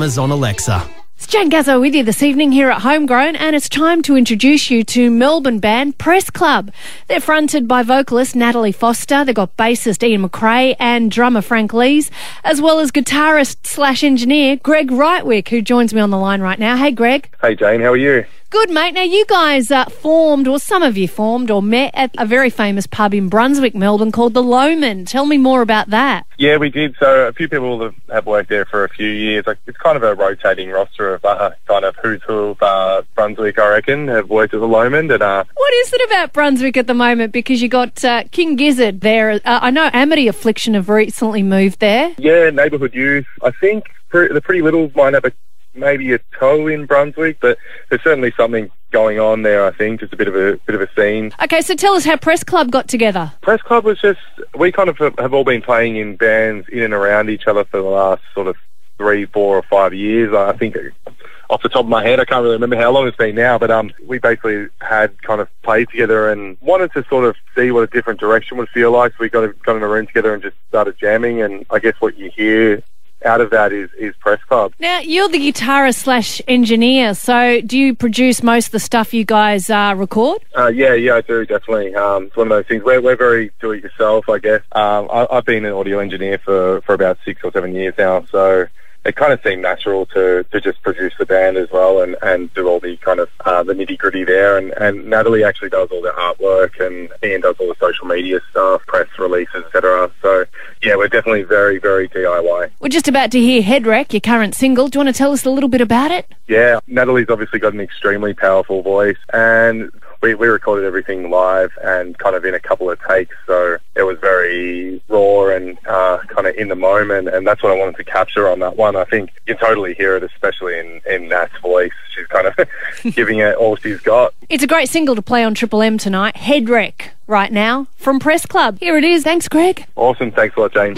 Amazon Alexa. It's Jane Gazzo with you this evening here at Homegrown, and it's time to introduce you to Melbourne band Press Club. They're fronted by vocalist Natalie Foster. They've got bassist Ian McRae and drummer Frank Lees, as well as guitarist slash engineer Greg Rietwyk, who joins me on the line right now. Hey, Greg. Hey, Jane, how are you? Good, mate. Now, you guys uh, formed, or some of you formed, or met at a very famous pub in Brunswick, Melbourne called the Lomond. Tell me more about that. Yeah, we did. So a few people have, have worked there for a few years. Like, it's kind of a rotating roster of uh, kind of who's who of uh, Brunswick, I reckon, have worked at the Lomond. And, uh, What is it about Brunswick at the moment? Because you got uh, King Gizzard there. Uh, I know Amity Affliction have recently moved there. yeah, neighbourhood youth. I think the Pretty Littles might have a, maybe a toe in Brunswick, but there's certainly something going on there, I think. Just a bit of a bit of a scene. Okay, so tell us how Press Club got together. Press Club was just, we kind of have, all been playing in bands in and around each other for the last sort of three, four or five years. I think off the top of my head, I can't really remember how long it's been now, but um, we basically had kind of played together and wanted to sort of see what a different direction would feel like. So we got, got in a room together and just started jamming. And I guess what you hear out of that is, is Press Club. Now, you're the guitarist slash engineer, so do you produce most of the stuff you guys uh, record? Uh, yeah, yeah, I do definitely. Um, it's one of those things. We're, we're very do it yourself, I guess. Um, I, I've been an audio engineer for, for about six or seven years now, so it kind of seemed natural to, to just produce the band as well and, and do all the kind of uh, the nitty gritty there. And, and Natalie actually does all the artwork, and Ian does all the social media stuff, press releases, etc. So yeah, we're definitely very very DIY. We're just about to hear Head Wreck, your current single. Do you want to tell us a little bit about it? Yeah, Natalie's obviously got an extremely powerful voice, and we, we recorded everything live and kind of in a couple of takes, so it was very raw and uh, kind of in the moment, and that's what I wanted to capture on that one. I think you can totally hear it, especially in, in Nat's voice. She's kind of giving it all she's got. It's a great single to play on Triple M tonight. Head Wreck, right now, from Press Club. Here it is. Thanks, Greg. Awesome. Thanks a lot, Jane.